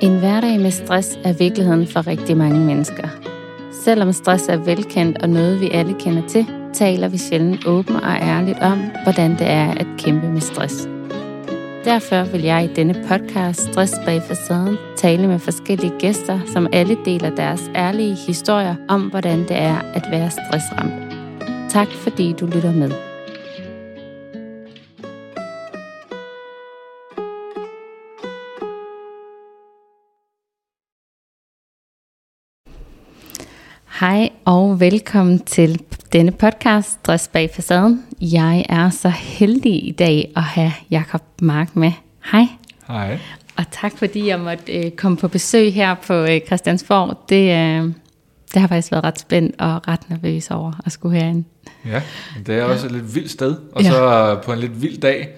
En hverdag med stress er virkeligheden for rigtig mange mennesker. Selvom stress er velkendt og noget, vi alle kender til, taler vi sjældent åbent og ærligt om, hvordan det er at kæmpe med stress. Derfor vil jeg i denne podcast Stress bag facaden tale med forskellige gæster, som alle deler deres ærlige historier om, hvordan det er at være stressramt. Tak fordi du lytter med. Hej og velkommen til denne podcast, Stress bag facaden. Jeg er så heldig i dag at have Jakob Mark med. Hej. Hej. Og tak fordi jeg måtte øh, komme på besøg her på øh, Christiansborg. Det, øh, det har faktisk været ret spændt og ret nervøs over at skulle herind. Ja, det er også et lidt vildt sted. Og så ja. på en lidt vild dag.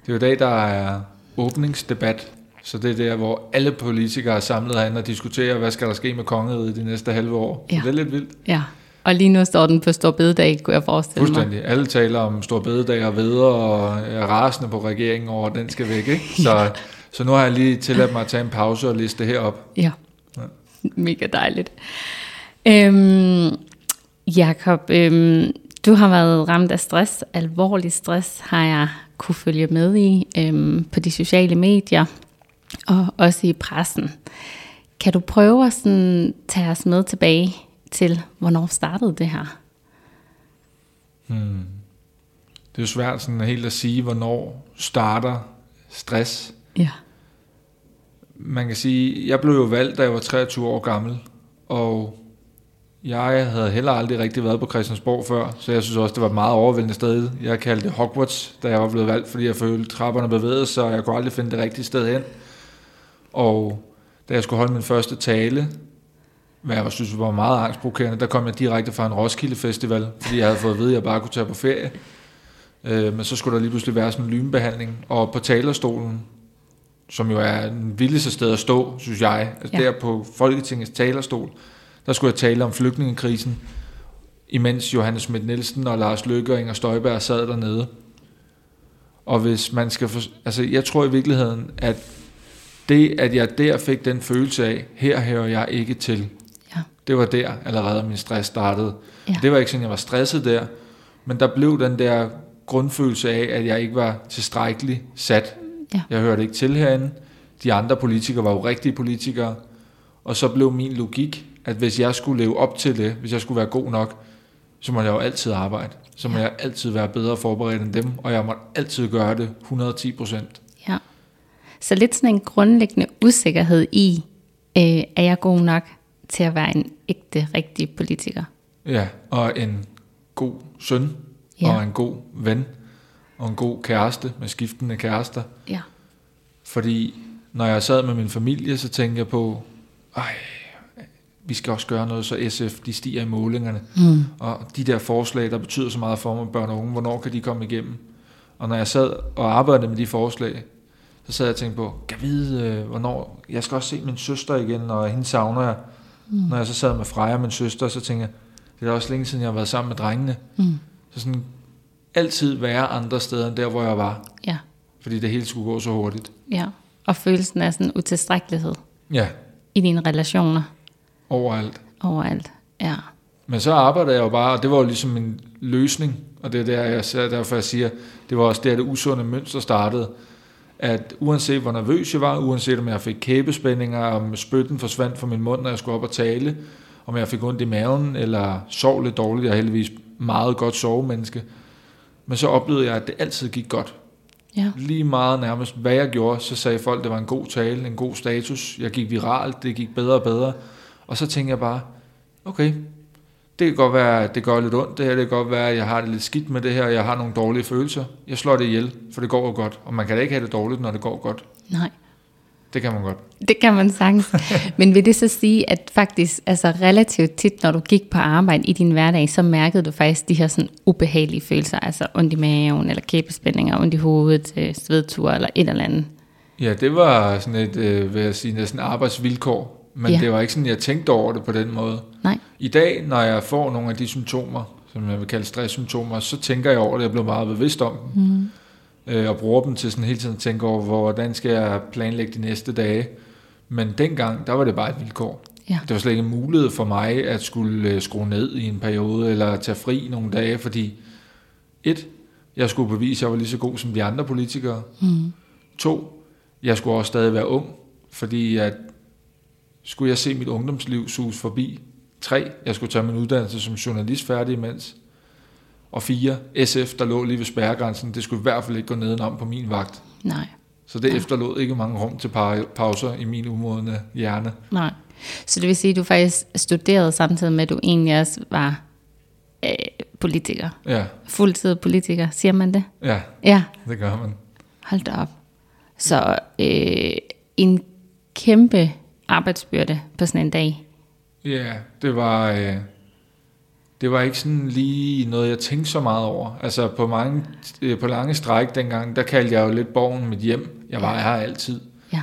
Det er jo dag, der er åbningsdebat så det er der, hvor alle politikere er samlet herinde og diskuterer, hvad skal der ske med kongeriget de næste halve år. Ja. Så det er lidt vildt. Ja, og lige nu står den på Stor Bededag, kunne jeg forestille mig. Fuldstændig. Alle taler om Stor Bededag og videre, og er rasende på regeringen over, at den skal væk. Ikke? Så, ja. så nu har jeg lige tilladt mig at tage en pause og liste herop. Ja, ja. mega dejligt. Øhm, Jakob, øhm, du har været ramt af stress, alvorlig stress har jeg kunne følge med i øhm, på de sociale medier og også i pressen. Kan du prøve at sådan, tage os med tilbage til, hvornår startede det her? Hmm. Det er jo svært sådan helt at sige, hvornår starter stress. Ja. Man kan sige, jeg blev jo valgt, da jeg var 23 år gammel, og jeg havde heller aldrig rigtig været på Christiansborg før, så jeg synes også, det var et meget overvældende sted. Jeg kaldte det Hogwarts, da jeg var blevet valgt, fordi jeg følte trapperne bevægede sig, og jeg kunne aldrig finde det rigtige sted hen. Og da jeg skulle holde min første tale, hvad jeg synes var meget angstprovokerende, der kom jeg direkte fra en Roskilde Festival, fordi jeg havde fået at vide, at jeg bare kunne tage på ferie. Øh, men så skulle der lige pludselig være sådan en lynbehandling. Og på talerstolen, som jo er en vildeste sted at stå, synes jeg, altså ja. der på Folketingets talerstol, der skulle jeg tale om flygtningekrisen, imens Johannes Schmidt Nielsen og Lars Løkke og Inger Støjberg sad dernede. Og hvis man skal... For, altså, jeg tror i virkeligheden, at det, at jeg der fik den følelse af, her hører jeg ikke til, ja. det var der allerede, min stress startede. Ja. Det var ikke sådan, jeg var stresset der, men der blev den der grundfølelse af, at jeg ikke var tilstrækkelig sat. Ja. Jeg hørte ikke til herinde. De andre politikere var jo rigtige politikere. Og så blev min logik, at hvis jeg skulle leve op til det, hvis jeg skulle være god nok, så må jeg jo altid arbejde. Så må ja. jeg altid være bedre forberedt end dem, og jeg må altid gøre det 110 procent. Så lidt sådan en grundlæggende usikkerhed i, øh, er jeg god nok til at være en ægte, rigtig politiker? Ja, og en god søn, ja. og en god ven, og en god kæreste med skiftende kærester. Ja. Fordi når jeg sad med min familie, så tænkte jeg på, ej, vi skal også gøre noget, så SF de stiger i målingerne. Mm. Og de der forslag, der betyder så meget for mig, børn og unge, hvornår kan de komme igennem? Og når jeg sad og arbejdede med de forslag, så sad jeg og tænkte på, kan jeg vide, øh, hvornår... Jeg skal også se min søster igen, og hende savner jeg. Mm. Når jeg så sad med Freja, min søster, så tænkte jeg, det er også længe siden, jeg har været sammen med drengene. Mm. Så sådan, altid være andre steder, end der, hvor jeg var. Ja. Fordi det hele skulle gå så hurtigt. Ja, og følelsen af sådan utilstrækkelighed. Ja. I dine relationer. Overalt. Overalt, ja. Men så arbejdede jeg jo bare, og det var jo ligesom en løsning. Og det er der, jeg, derfor jeg siger, det var også der, det usunde mønster startede at uanset hvor nervøs jeg var, uanset om jeg fik kæbespændinger, om spytten forsvandt fra min mund, når jeg skulle op og tale, om jeg fik ondt i maven, eller sov lidt dårligt, jeg er heldigvis meget godt sovemenneske, men så oplevede jeg, at det altid gik godt. Ja. Lige meget nærmest, hvad jeg gjorde, så sagde folk, at det var en god tale, en god status, jeg gik viralt, det gik bedre og bedre, og så tænkte jeg bare, okay, det kan godt være, at det gør lidt ondt det her, det kan godt være, at jeg har det lidt skidt med det her, og jeg har nogle dårlige følelser. Jeg slår det ihjel, for det går jo godt. Og man kan da ikke have det dårligt, når det går godt. Nej. Det kan man godt. Det kan man sagtens. Men vil det så sige, at faktisk altså relativt tit, når du gik på arbejde i din hverdag, så mærkede du faktisk de her sådan ubehagelige følelser, altså ondt i maven, eller kæbespændinger, ondt i hovedet, øh, svedtur eller et eller andet? Ja, det var sådan et, øh, vil jeg sige, næsten arbejdsvilkår men ja. det var ikke sådan, jeg tænkte over det på den måde. Nej. I dag, når jeg får nogle af de symptomer, som jeg vil kalde stresssymptomer, så tænker jeg over det, jeg bliver meget bevidst om dem. Mm. Øh, og bruger dem til sådan hele tiden at tænke over, hvordan skal jeg planlægge de næste dage. Men dengang, der var det bare et vilkår. Ja. Det var slet ikke en mulighed for mig at skulle øh, skrue ned i en periode, eller tage fri nogle dage, fordi et, jeg skulle bevise, at jeg var lige så god som de andre politikere. Mm. To, jeg skulle også stadig være ung, fordi at skulle jeg se mit ungdomsliv sus forbi. Tre, jeg skulle tage min uddannelse som journalist færdig imens. Og fire, SF, der lå lige ved spærregrænsen, det skulle i hvert fald ikke gå nedenom på min vagt. Nej, Så det Ja. efterlod ikke mange rum til pa- pauser i min umodne hjerne. nej. Så det vil sige, at du faktisk studerede samtidig med, at du egentlig også var øh, politiker. Ja, Fuldtid politiker, siger man det? ja, Ja, det gør man. hold da op. Så øh, en kæmpe arbejdsbyrde på sådan en dag. Ja, det var, øh, det var ikke sådan lige noget, jeg tænkte så meget over. Altså på, mange, øh, på lange stræk dengang, der kaldte jeg jo lidt borgen mit hjem. Jeg var her altid. Ja,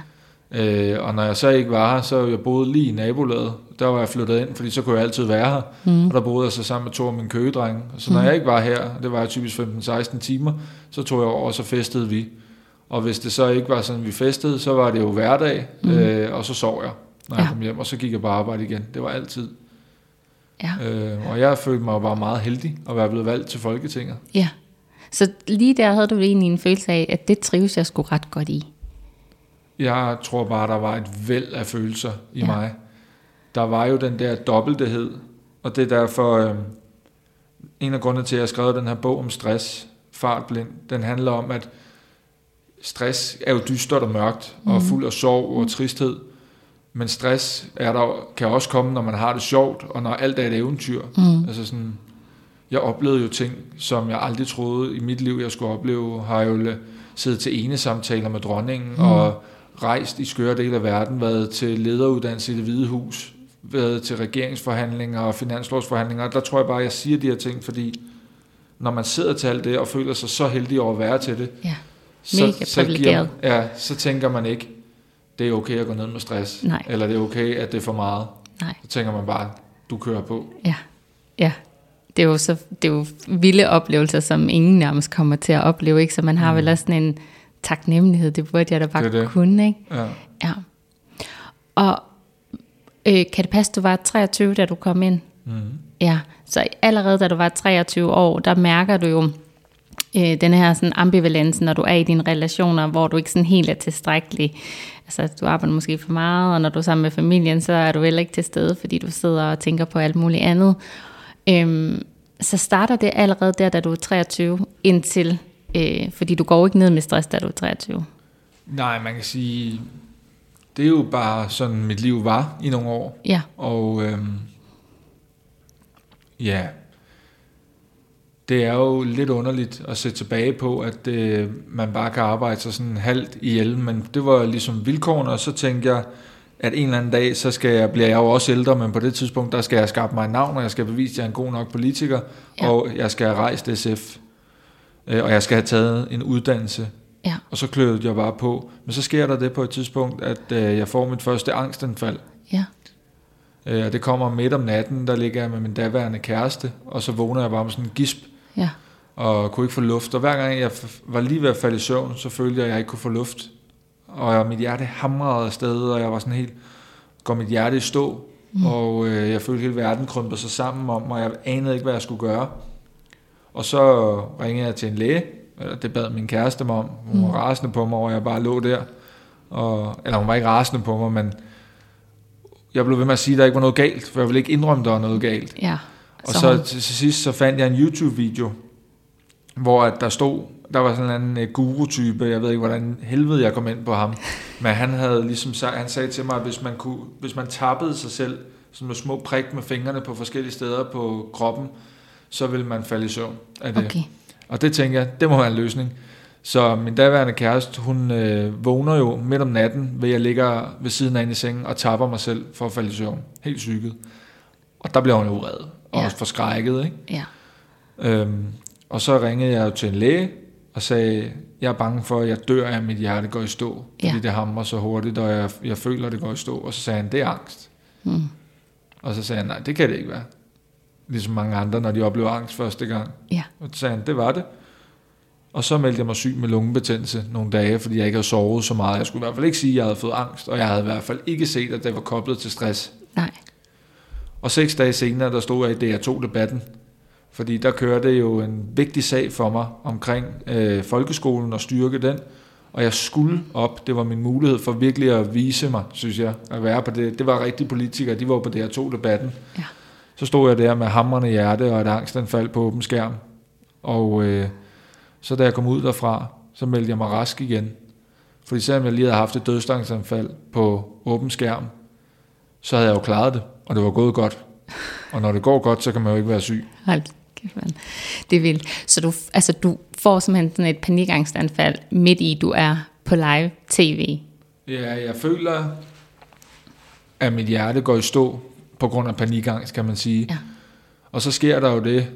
Øh, og når jeg så ikke var her, så jeg boede lige i nabolaget. Der var jeg flyttet ind, fordi så kunne jeg altid være her. Mm. Og der boede jeg så sammen med to af mine køgedrenge. Så når mm. jeg ikke var her, det var jeg typisk 15-16 timer, så tog jeg over, og så festede vi. Og hvis det så ikke var sådan, vi festede, så var det jo hverdag, mm. øh, og så sov jeg, når ja. jeg kom hjem, og så gik jeg på arbejde igen. Det var altid. ja, Øh, og jeg følte mig bare meget heldig at være blevet valgt til Folketinget. ja. Så lige der havde du egentlig en følelse af, at det trives jeg sgu ret godt i. Jeg tror bare, der var et væld af følelser i Ja. mig. Der var jo den der dobbelthed, og det er derfor øh, en af grundene til, at jeg skrev den her bog om stress, fartblind, den handler om, at stress er jo dystert og mørkt, og fuld af sorg og tristhed. Men stress er der, kan også komme, når man har det sjovt, og når alt er et eventyr. Mm. Altså sådan, jeg oplevede jo ting, som jeg aldrig troede i mit liv, jeg skulle opleve. Har jo siddet til ene samtaler med dronningen, mm. og rejst i skøre dele af verden, været til lederuddannelse i det hvide hus, været til regeringsforhandlinger og finanslovsforhandlinger. Der tror jeg bare, at jeg siger de her ting, fordi når man sidder til alt det, og føler sig så heldig over at være til det, Ja, så, Mega så, privilegeret. ja, så tænker man ikke, det er okay at gå ned med stress, Nej. eller det er okay, at det er for meget. nej. Så tænker man bare, du kører på. Ja, ja. Det er, jo så, det er jo vilde oplevelser, som ingen nærmest kommer til at opleve, ikke? Så man har mm. vel også sådan en taknemmelighed, det burde jeg da bare Det det. kunne, ikke? Ja. Ja. Og øh, kan det passe, du var 23, da du kom ind? Mm. Ja, så allerede da du var 23 år, der mærker du jo øh, den her sådan ambivalens, når du er i dine relationer, hvor du ikke sådan helt er tilstrækkelig. Altså, du arbejder måske for meget, og når du er sammen med familien, så er du heller ikke til stede, fordi du sidder og tænker på alt muligt andet. Øhm, så starter det allerede der, da du er 23, indtil, øh, fordi du går ikke ned med stress, da du er 23. Nej, man kan sige, det er jo bare sådan, mit liv var i nogle år. Ja, Og øhm, ja, det er jo lidt underligt at se tilbage på, at øh, man bare kan arbejde sig sådan halvt ihjel, men det var ligesom vilkårene, og så tænkte jeg, at en eller anden dag, så skal jeg, bliver jeg jo også ældre, men på det tidspunkt, der skal jeg skabe mig et navn, og jeg skal bevise, at jeg er en god nok politiker, Ja. og jeg skal have rejst SF, øh, og jeg skal have taget en uddannelse. ja, Og så kløede jeg bare på. Men så sker der det på et tidspunkt, at øh, jeg får mit første angstanfald. ja, Øh, og det kommer midt om natten, der ligger jeg med min daværende kæreste, og så vågner jeg bare med sådan en gisp, ja, og kunne ikke få luft. Og hver gang jeg var lige ved at falde i søvn, så følte jeg, at jeg ikke kunne få luft. Og mit hjerte hamrede afsted, og jeg var sådan helt, går mit hjerte i stå, mm. og øh, jeg følte, at hele verden krympede sig sammen om, og jeg anede ikke, hvad jeg skulle gøre. Og så ringede jeg til en læge, eller det bad min kæreste mig om. Hun var rasende på mig, og jeg bare lå der. Og, eller hun var ikke rasende på mig, men jeg blev ved med at sige, at der ikke var noget galt, for jeg ville ikke indrømme, at der var noget galt. ja. Og så, hun- så til, til sidst så fandt jeg en YouTube-video, hvor at der stod, der var sådan en øh, guru-type, jeg ved ikke, hvordan helvede jeg kom ind på ham, men han havde ligesom han sagde til mig, at hvis man, kunne, hvis man tappede sig selv, sådan med små prik med fingrene på forskellige steder på kroppen, så ville man falde i søvn af det. Okay, Og det tænker jeg, det må være en løsning. Så min daværende kæreste, hun øh, vågner jo midt om natten, ved jeg ligger ved siden af hende i sengen og tapper mig selv for at falde i søvn. Helt syget. Og der bliver hun jo vred og Ja. også forskrækket. Ikke? ja, Øhm, og så ringede jeg til en læge og sagde, jeg er bange for, at jeg dør af, at mit hjerte går i stå. Fordi Ja. det hamrer så hurtigt, og jeg, jeg føler, at det går i stå. Og så sagde han, det er angst. mm. Og så sagde han, nej, det kan det ikke være. Ligesom mange andre, når de oplever angst første gang. ja, Og så sagde han, det var det. Og så meldte jeg mig syg med lungebetændelse nogle dage, fordi jeg ikke havde sovet så meget. Jeg skulle i hvert fald ikke sige, at jeg havde fået angst, og jeg havde i hvert fald ikke set, at det var koblet til stress. Nej. Og seks dage senere, der stod jeg i DR2-debatten, fordi der kørte jo en vigtig sag for mig omkring øh, folkeskolen og styrke den. Og jeg skulle op. Det var min mulighed for virkelig at vise mig, synes jeg, at være på det. Det var rigtige politikere, de var på DR2-debatten. Ja. Så stod jeg der med hamrende hjerte og et angstanfald på åben skærm. Og øh, så da jeg kom ud derfra, så meldte jeg mig rask igen. Fordi selvom jeg lige havde haft et dødsangstanfald på åben skærm, så havde jeg jo klaret det, og det var gået godt. Og når det går godt, så kan man jo ikke være syg. Hold kæft, mand. Det er vildt. Så du, altså, du får simpelthen sådan et panikangstanfald midt i, du er på live tv. Ja, jeg føler, at mit hjerte går i stå på grund af panikangst, kan man sige. Ja. Og så sker der jo det,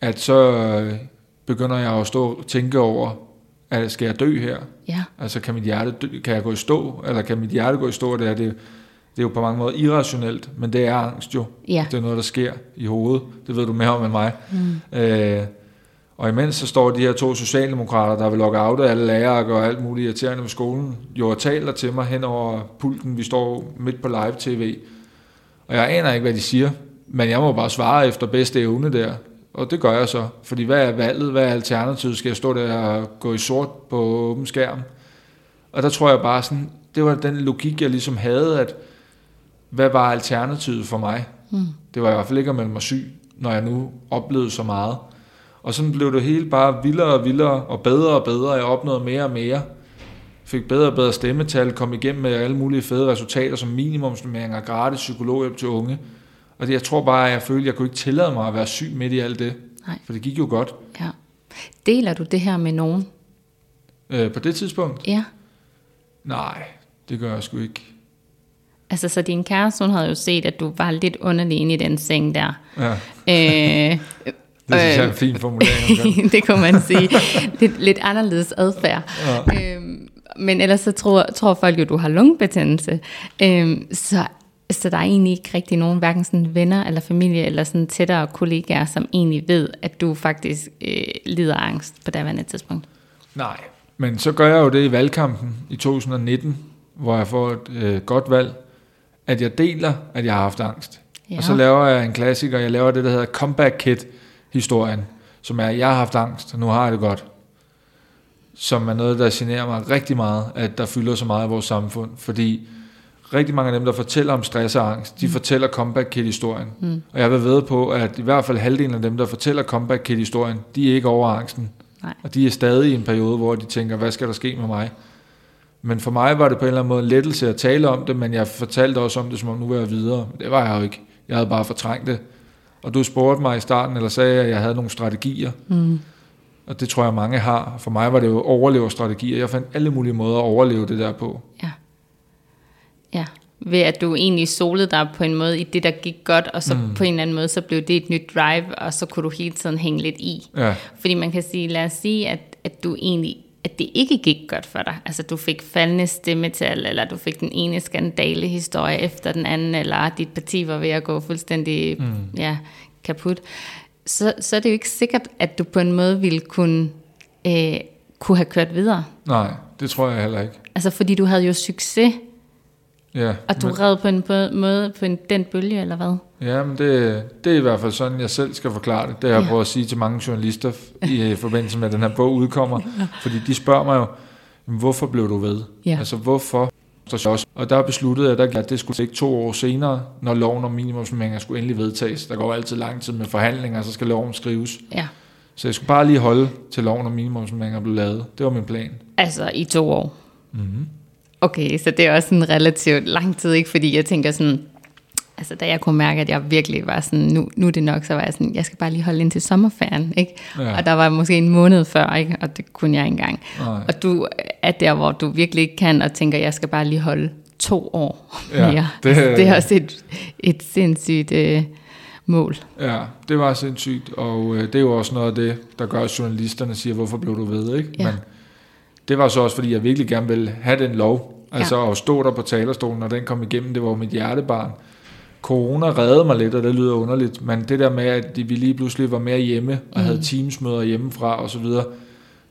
at så øh, begynder jeg at stå og tænke over, at skal jeg dø her? Ja. Altså kan mit hjerte dø, kan jeg gå i stå, eller kan mit hjerte gå i stå? Det er, det, det er jo på mange måder irrationelt, men det er angst jo. Ja. Det er noget, der sker i hovedet. Det ved du mere om end mig. Mm. Øh, og imens så står de her to socialdemokrater, der vil logge af alle lærere og gøre alt muligt irriterende med skolen, jo og taler til mig hen over pulten. Vi står midt på live tv. Og jeg aner ikke, hvad de siger, men jeg må bare svare efter bedste evne der. Og det gør jeg så. Fordi hvad er valget? Hvad er alternativet? Skal jeg stå der og gå i sort på åben skærm? Og der tror jeg bare sådan, det var den logik, jeg ligesom havde, at hvad var alternativet for mig? Mm. Det var i hvert fald ikke at melde mig syg, når jeg nu oplevede så meget. Og sådan blev det hele bare vildere og vildere, og bedre og bedre. Jeg opnåede mere og mere. Fik bedre og bedre stemmetal, kom igennem med alle mulige fede resultater, som minimumsnummeringer, gratis psykologhjælp til unge. Og det, jeg tror bare, at jeg følte, at jeg kunne ikke tillade mig at være syg midt i alt det. Nej. For det gik jo godt Ja. Deler du det her med nogen? øh, på det tidspunkt. Ja. Nej, det gør jeg sgu ikke. Altså, så din kæreste, hun havde jo set, at du var lidt underlig inde i den seng der. Ja, øh, det synes jeg er en fin formulering. det kunne man sige. Lidt, lidt anderledes adfærd. Ja. Øhm, men ellers så tror, tror folk jo, du har lungebetændelse. Øhm, så, så der er egentlig ikke rigtig nogen, hverken sådan venner eller familie, eller sådan tættere kollegaer, som egentlig ved, at du faktisk øh, lider af angst på daværende tidspunkt. Nej, men så gør jeg jo det i valgkampen i 2019, hvor jeg får et øh, godt valg, at jeg deler, at jeg har haft angst. Ja. Og så laver jeg en klassiker, jeg laver det, der hedder Comeback Kit-historien, som er, jeg har haft angst, og nu har jeg det godt. Som er noget, der generer mig rigtig meget, at der fylder så meget i vores samfund, fordi rigtig mange af dem, der fortæller om stress og angst, de mm. fortæller Comeback Kit-historien. Mm. Og jeg vil ved på, at i hvert fald halvdelen af dem, der fortæller Comeback Kit-historien, de er ikke over angsten. Nej. Og de er stadig i en periode, hvor de tænker, hvad skal der ske med mig? Men for mig var det på en eller anden måde en lettelse at tale om det, men jeg fortalte også om det, som om nu var jeg videre. Det var jeg jo ikke. Jeg havde bare fortrængt det. Og du spurgte mig i starten, eller sagde, at jeg havde nogle strategier. Mm. Og det tror jeg, mange har. For mig var det jo overleverstrategier. Jeg fandt alle mulige måder at overleve det der på. Ja. Ja. Ved at du egentlig solede dig på en måde i det, der gik godt, og så mm. på en eller anden måde, så blev det et nyt drive, og så kunne du hele tiden hænge lidt i. Ja, Fordi man kan sige, lad os sige, at, at du egentlig at det ikke gik godt for dig. Altså du fik faldende stemmetal, eller du fik den ene skandale historie efter den anden, eller dit parti var ved at gå fuldstændig mm. ja, kaput. Så, så er det jo ikke sikkert, at du på en måde ville kunne, øh, kunne have kørt videre. nej, det tror jeg heller ikke. Altså fordi du havde jo succes, Ja, og du men, red på en bø- måde på en, den bølge, eller hvad? ja, men det, det er i hvert fald sådan, jeg selv skal forklare det. Det har jeg Ja. prøvet at sige til mange journalister i forbindelse med, at den her bog udkommer. Fordi de spørger mig jo, "Jamen, hvorfor blev du ved? Ja. Altså hvorfor? Og der besluttede jeg, der, at det skulle ikke to år senere, når loven om minimumsmængder skulle endelig vedtages. Der går altid lang tid med forhandlinger, så skal loven skrives. Ja. Så jeg skulle bare lige holde til loven om minimumsmængder blev lavet. Det var min plan. Altså i to år. Mm-hmm. Okay, så det er også en relativt lang tid, ikke? Fordi jeg tænker sådan, altså da jeg kunne mærke, at jeg virkelig var sådan, nu, nu er det nok, så var jeg sådan, jeg skal bare lige holde ind til sommerferien, ikke? Ja. Og der var måske en måned før, ikke? Og det kunne jeg ikke engang. Nej. Og du er der, hvor du virkelig ikke kan, og tænker, jeg skal bare lige holde to år Ja, mere. det- Det, det er også et, et sindssygt øh, mål. Ja, det var sindssygt, og øh, det er jo også noget af det, der gør, at journalisterne siger, hvorfor blev du ved, ikke? Ja. Men det var så også, fordi jeg virkelig gerne ville have den lov, altså ja. at stå der på talerstolen, når den kom igennem, det var mit hjertebarn. Corona reddede mig lidt, og det lyder underligt, men det der med, at vi lige pludselig var mere hjemme, og Mm. havde teamsmøder hjemmefra og så videre,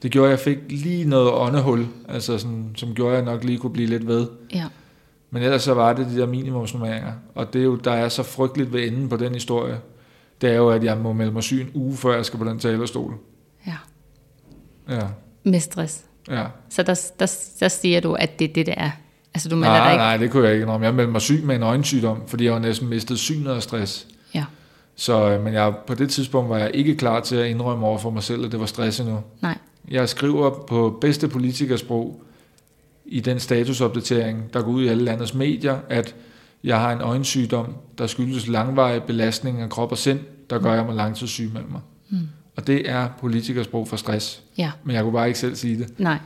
Det gjorde, at jeg fik lige noget åndehul, altså sådan, som gjorde, at jeg nok lige kunne blive lidt ved. Ja. Men ellers så var det de der minimumsnummeringer. Og det er jo, der er så frygteligt ved enden på den historie. Det er jo, at jeg må melde mig syg en uge, før jeg skal på den talerstol. Ja. Ja, Med stress. Ja. Så der, der, der siger du, at det er det, det er. Altså du melder dig Nej, ikke. nej, det kunne jeg ikke. Men jeg meldte mig syg med en øjensygdom, fordi jeg var næsten mistet synet af stress. Ja. Så, øh, men jeg, på det tidspunkt var jeg ikke klar til at indrømme over for mig selv, at det var stress endnu. Nej. Jeg skriver på bedste politikersprog i den statusopdatering, der går ud i alle landets medier, at jeg har en øjensygdom, der skyldes langvarig belastning af krop og sind, der gør, at jeg må langtidssyg med mig. Mm. Og det er politikersprog for stress. Ja. Men jeg kunne bare ikke selv sige det. Nej.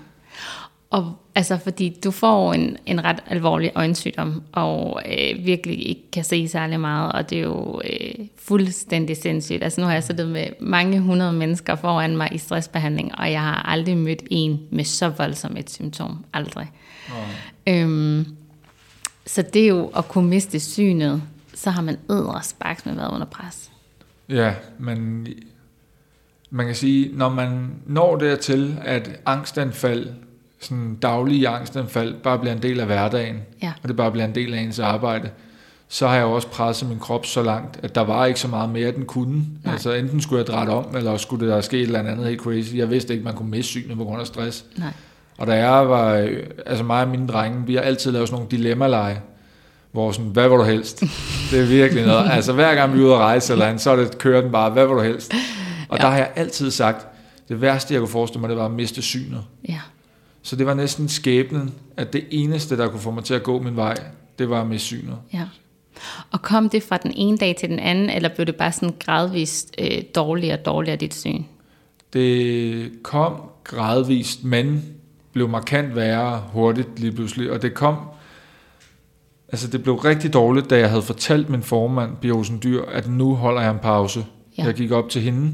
Og altså, fordi du får en, en ret alvorlig øjensygdom, og øh, virkelig ikke kan se særlig meget, og det er jo øh, fuldstændig sindssygt. Altså nu har jeg siddet med mange hundrede mennesker foran mig i stressbehandling, og jeg har aldrig mødt en med så voldsomt et symptom. Aldrig. Øhm, så det er jo at kunne miste synet, så har man ædre sparks med været under pres. Ja, men man kan sige, når man når dertil, at angstanfald, sådan daglige angstanfald, bare bliver en del af hverdagen, Ja. og det bare bliver en del af ens arbejde, så har jeg også presset min krop så langt, at der var ikke så meget mere, den kunne. Nej. Altså enten skulle jeg drætte om, eller skulle der ske et eller andet helt crazy. Jeg vidste ikke, man kunne miste synet på grund af stress. Nej. Og da jeg var, altså mig og mine drenge, vi har altid lavet sådan nogle dilemma-leje, hvor sådan, hvad vil du helst? Det er virkelig noget. Altså hver gang vi er ude at rejse eller andet, så er det, kører den bare, hvad vil du helst? Og Ja. der har jeg altid sagt, det værste jeg kunne forestille mig, det var at miste synet. Ja. Så det var næsten skæbnen, at det eneste, der kunne få mig til at gå min vej, det var at miste synet. Ja. Og kom det fra den ene dag til den anden, eller blev det bare sådan gradvist øh, dårligere og dårligere dit syn? Det kom gradvist, men blev markant værre hurtigt lige pludselig. Og det kom, altså det blev rigtig dårligt, da jeg havde fortalt min formand, Biosen Dyr, at nu holder jeg en pause. Ja. Ja. Jeg gik op til hende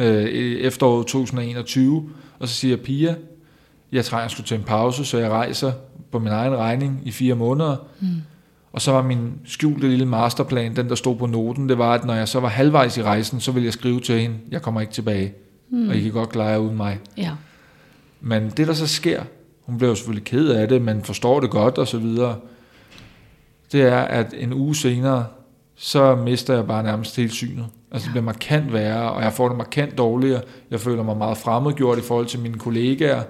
øh, efteråret 2021, og så siger Pia, jeg trænger sgu til en pause, så jeg rejser på min egen regning i fire måneder. Mm. Og så var min skjulte lille masterplan, den der stod på noten, det var, at når jeg så var halvvejs i rejsen, så ville jeg skrive til hende, jeg kommer ikke tilbage, mm. og I kan godt klare jer uden mig. Ja. Men det der så sker, hun bliver jo selvfølgelig ked af det, men forstår det godt og så videre, det er, at en uge senere, så mister jeg bare nærmest helt synet. Altså det bliver markant værre, og jeg får det markant dårligere. Jeg føler mig meget fremmedgjort i forhold til mine kollegaer,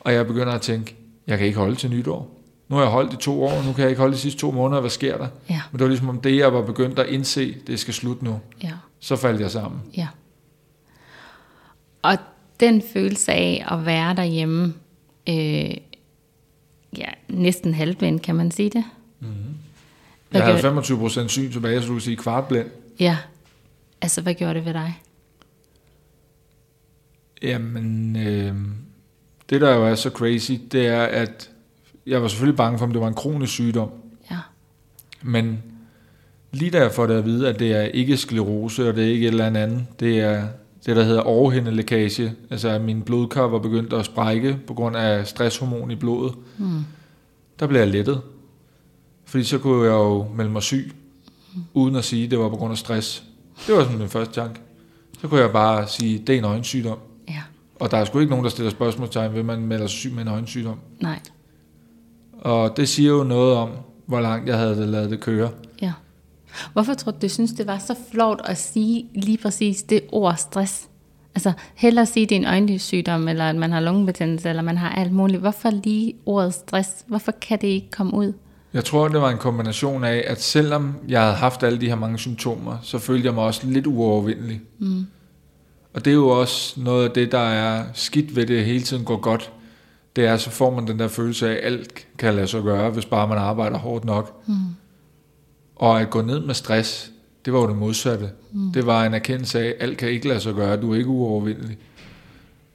og jeg begynder at tænke, jeg kan ikke holde til nytår. Nu har jeg holdt i to år, nu kan jeg ikke holde de sidste to måneder, hvad sker der? Ja. Men det var ligesom om det, jeg var begyndt at indse, det skal slutte nu. Ja. Så faldt jeg sammen. Ja. Og den følelse af at være derhjemme, øh, ja, næsten halvblind, kan man sige det? Hvad Jeg havde gjorde- 25% syn tilbage, så du kan sige kvartblind. Ja. Altså, hvad gjorde det ved dig? Jamen, øh, det der jo er så crazy, det er, at jeg var selvfølgelig bange for, om det var en kronisk sygdom. Ja. Men lige da jeg får det at vide, at det er ikke sklerose, og det er ikke et eller andet, det er det, der hedder overhændelækage. Altså, at min blodkar var begyndt at sprække på grund af stresshormon i blodet. Mm. Der blev jeg lettet. Fordi så kunne jeg jo melde mig syg, uden at sige, at det var på grund af stress. Det var sådan min første tanke. Så kunne jeg bare sige, at det er en øjensygdom. Ja. Og der er sgu ikke nogen, der stiller spørgsmålstegn ved, man melder sig syg med en øjensygdom. Nej. Og det siger jo noget om, hvor langt jeg havde lavet det køre. Ja. Hvorfor tror du, du synes, det var så flot at sige lige præcis det ord stress? Altså, hellere sige, det er en øjenlivssygdom, eller at man har lungebetændelse, eller man har alt muligt. Hvorfor lige ordet stress? Hvorfor kan det ikke komme ud? Jeg tror, det var en kombination af, at selvom jeg havde haft alle de her mange symptomer, så følte jeg mig også lidt uovervindelig. Mm. Og det er jo også noget af det, der er skidt ved det hele tiden går godt. Det er, så får man den der følelse af, at alt kan lade sig gøre, hvis bare man arbejder hårdt nok. Mm. Og at gå ned med stress, det var jo det modsatte. Mm. Det var en erkendelse af, at alt kan ikke lade sig gøre, du er ikke uovervindelig.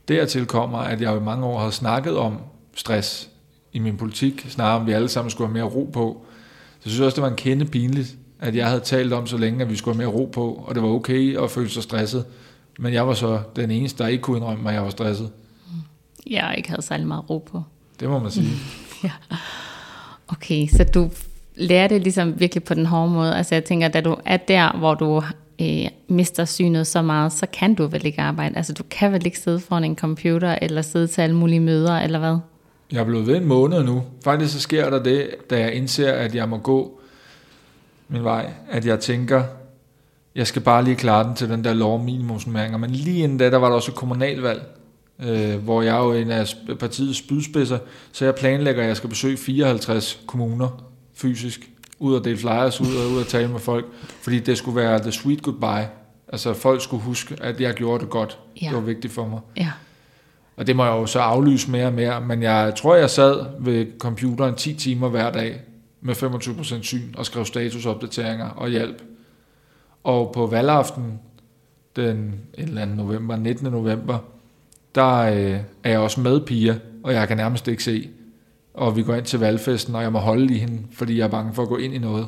Dertil kommer, at jeg i mange år har snakket om stress i min politik, snarere om vi alle sammen skulle have mere ro på. Så jeg synes også, det var en kende pinligt, at jeg havde talt om så længe, at vi skulle have mere ro på, og det var okay at føle sig stresset. Men jeg var så den eneste, der ikke kunne indrømme at jeg var stresset. Jeg ikke havde særlig meget ro på. Det må man sige. Ja. Okay, så du lærer det ligesom virkelig på den hårde måde. Altså jeg tænker, da du er der, hvor du øh, mister synet så meget, så kan du vel ikke arbejde. Altså du kan vel ikke sidde foran en computer, eller sidde til alle mulige møder, eller hvad? Jeg er blevet ved en måned nu. Faktisk så sker der det, da jeg indser, at jeg må gå min vej, at jeg tænker, jeg skal bare lige klare den til den der lov minimumsnummeringer. Men lige inden da, der var der også et kommunalvalg, øh, hvor jeg er jo en af partiets spydspidser, så jeg planlægger, at jeg skal besøge 54 kommuner fysisk, ud og dele flyers ud og ud og tale med folk, fordi det skulle være the sweet goodbye. Altså folk skulle huske, at jeg gjorde det godt. Ja. Det var vigtigt for mig. Ja. Og det må jeg jo så aflyse mere og mere, men jeg tror, jeg sad ved computeren 10 timer hver dag med 25% syn og skrev statusopdateringer og hjælp. Og på valgaften, den et eller andet november, 19. november, der øh, er jeg også med Pia, og jeg kan nærmest ikke se. Og vi går ind til valgfesten, og jeg må holde i hende, fordi jeg er bange for at gå ind i noget.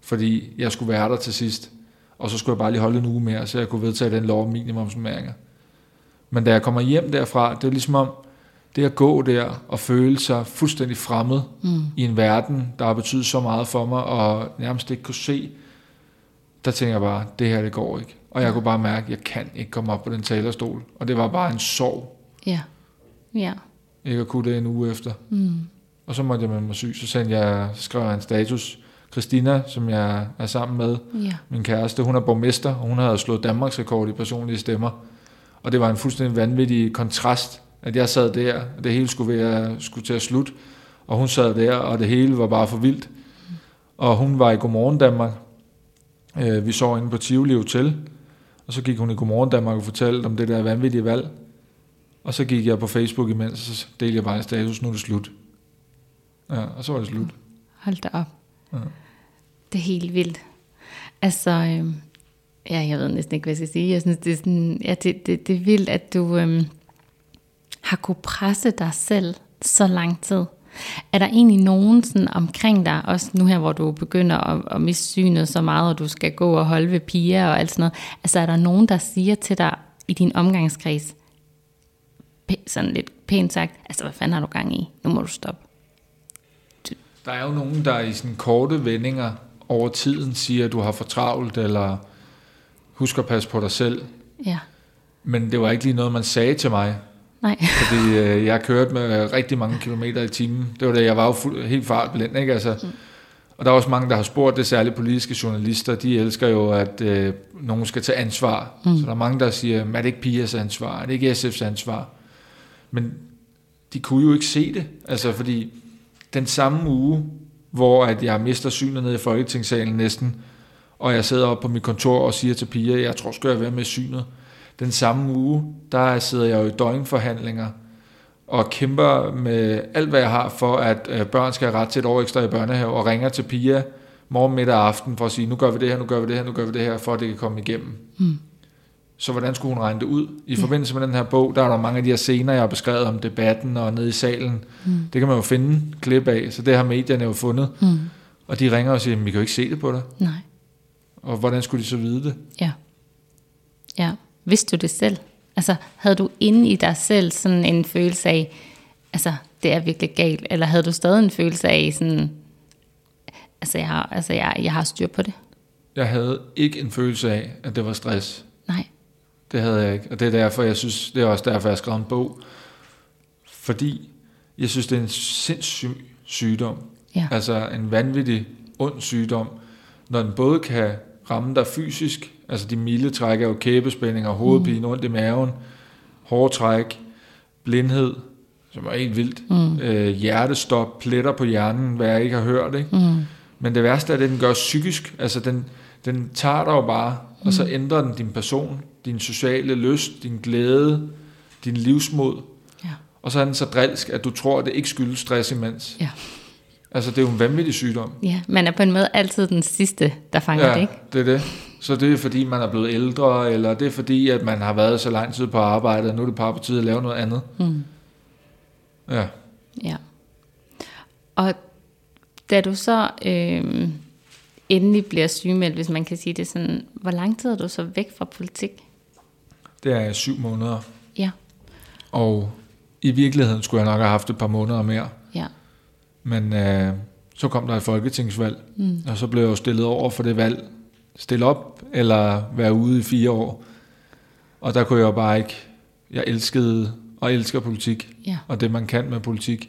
Fordi jeg skulle være der til sidst. Og så skulle jeg bare lige holde en uge mere, så jeg kunne vedtage den lov om minimumsnummeringer. Men da jeg kommer hjem derfra, det er ligesom om, det at gå der og føle sig fuldstændig fremmed mm. i en verden, der har betydet så meget for mig, og nærmest ikke kunne se, der tænker jeg bare, det her det går ikke. Og jeg kunne bare mærke, at jeg kan ikke komme op på den talerstol. Og det var bare en sorg, Ja. Ja. ikke at kunne det en uge efter. Mm. Og så måtte jeg med mig syg, så sendte jeg, så skrev jeg en status. Christina, som jeg er sammen med, Ja. min kæreste, hun er borgmester, og hun havde slået Danmarks rekord i personlige stemmer. Og det var en fuldstændig vanvittig kontrast, at jeg sad der, og det hele skulle, være, skulle til at slutte, og hun sad der, og det hele var bare for vildt. Og hun var i Godmorgen Danmark. Øh, Vi så inde på Tivoli Hotel, og så gik hun i Godmorgen Danmark og fortalte om det der vanvittige valg. Og så gik jeg på Facebook imens, og så delte jeg bare status, nu er det slut. Ja, og så var det slut. Hold da op. Ja. Det er helt vildt. Altså, øhm, ja, jeg ved næsten ikke, hvad jeg skal sige. Jeg synes, det er, sådan, ja, det, det, det er vildt, at du øhm, har kunne presse dig selv så lang tid. Er der egentlig nogen sådan omkring dig, også nu her, hvor du begynder at, at miste synet så meget, og du skal gå og holde ved piger og alt sådan noget, altså er der nogen, der siger til dig i din omgangskreds, pæ- sådan lidt pænt sagt, altså hvad fanden har du gang i? Nu må du stoppe. Der er jo nogen, der i sådan korte vendinger over tiden siger, at du har for travlt, eller husk at passe på dig selv. Ja, Men det var ikke lige noget, man sagde til mig, nej. fordi øh, jeg kørte med rigtig mange kilometer i timen. Det var det, jeg var jo fuld, helt fartblind, ikke? Altså, mm. Og der er også mange, der har spurgt det, særligt politiske journalister, de elsker jo, at øh, nogen skal tage ansvar. Mm. Så der er mange, der siger, er det ikke Pias ansvar? Er det ikke SF's ansvar? Men de kunne jo ikke se det, altså fordi den samme uge, hvor at jeg mister synet ned i Folketingssalen næsten, og jeg sidder oppe på mit kontor og siger til Pia, jeg tror, skal jeg være med synet. Den samme uge, der sidder jeg jo i døgnforhandlinger og kæmper med alt, hvad jeg har for, at øh, børn skal have ret til et år ekstra i børnehave, og ringer til Pia morgen, middag og aften for at sige, nu gør vi det her, nu gør vi det her, nu gør vi det her, for at det kan komme igennem. Mm. Så hvordan skulle hun regne det ud? I forbindelse med den her bog, der er der mange af de her scener, jeg har beskrevet om debatten og nede i salen. Mm. Det kan man jo finde klip af, så det har medierne jo fundet. Mm. Og de ringer og siger, vi kan jo ikke se det på dig. Nej. Og hvordan skulle de så vide det? Ja. Ja. Vidste du det selv? Altså, havde du inde i dig selv sådan en følelse af, altså, det er virkelig galt, eller havde du stadig en følelse af sådan, altså, jeg har, altså, jeg, jeg har styr på det? Jeg havde ikke en følelse af, at det var stress. Nej. Det havde jeg ikke. Og det er derfor, jeg synes, det er også derfor, jeg har skrevet en bog. Fordi jeg synes, det er en sindssyg sygdom. Ja. Altså en vanvittig ond sygdom, når den både kan ramme dig fysisk, altså de milde træk er jo kæbespændinger, hovedpine, ondt i maven, hårde træk, blindhed, som er helt vildt, Mm. øh, hjertestop, pletter på hjernen, hvad jeg ikke har hørt, ikke? Mm. Men det værste er, at den gør psykisk. Altså, den, den tager dig jo bare, mm. og så ændrer den din person, din sociale lyst, din glæde, din livsmod. Ja. Og så er den så drilsk, at du tror, at det ikke skyldes stress imens. Ja. Altså, det er jo en vanvittig sygdom. Ja, man er på en måde altid den sidste, der fanger ja. det, ikke? det er det. Så det er fordi, man er blevet ældre, eller det er fordi, at man har været så lang tid på arbejde, og nu er det bare på tide at lave noget andet. Mm. Ja. Ja. Og da du så øh, endelig bliver sygemeldt, hvis man kan sige det sådan, hvor lang tid er du så væk fra politik? Det er syv måneder. Ja. Og i virkeligheden skulle jeg nok have haft et par måneder mere. Men øh, så kom der et folketingsvalg, Mm. og så blev jeg jo stillet over for det valg stille op, eller være ude i fire år. Og der kunne jeg jo bare ikke, jeg elskede og elsker politik, Ja. og det man kan med politik,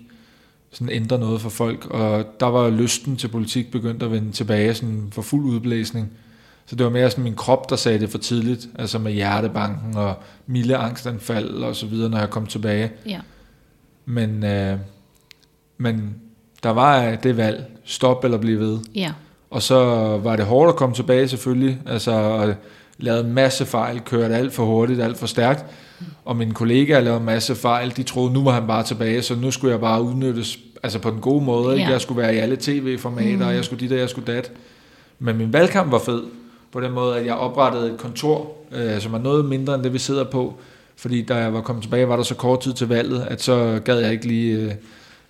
sådan ændre noget for folk. Og der var lysten til politik begyndt at vende tilbage sådan for fuld udblæsning. Så det var mere sådan min krop, der sagde det for tidligt, altså med hjertebanken og milde angstanfald og så videre, når jeg kom tilbage. Ja. Men, øh, men der var det valg, stop eller blive ved. Ja. Og så var det hårdt at komme tilbage selvfølgelig, altså lavede en masse fejl, kørte alt for hurtigt, alt for stærkt. Og mine kollegaer lavede en masse fejl, de troede, nu var han bare tilbage, så nu skulle jeg bare udnyttes altså på den gode måde. Ikke? Ja. Jeg skulle være i alle tv-formater, og jeg skulle dit og jeg skulle dat. Men min valgkamp var fed, på den måde, at jeg oprettede et kontor, øh, som er noget mindre end det, vi sidder på. Fordi da jeg var kommet tilbage, var der så kort tid til valget, at så gad jeg ikke lige... Øh,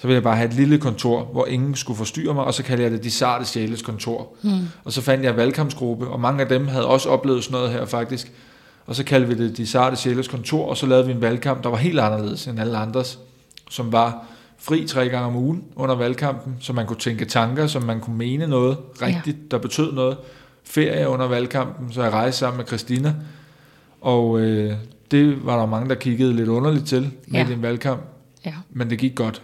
så ville jeg bare have et lille kontor, hvor ingen skulle forstyrre mig, og så kaldte jeg det de sarte sjæles kontor. Mm. Og så fandt jeg en valgkampsgruppe, og mange af dem havde også oplevet sådan noget her faktisk. Og så kaldte vi det de sarte sjæles kontor, og så lavede vi en valgkamp, der var helt anderledes end alle andres, som var fri tre gange om ugen under valgkampen, så man kunne tænke tanker, så man kunne mene noget rigtigt, ja. der betød noget. Ferie under valgkampen, så jeg rejste sammen med Christina, og øh, det var der mange, der kiggede lidt underligt til med Ja. en valgkamp, Ja. men det gik godt.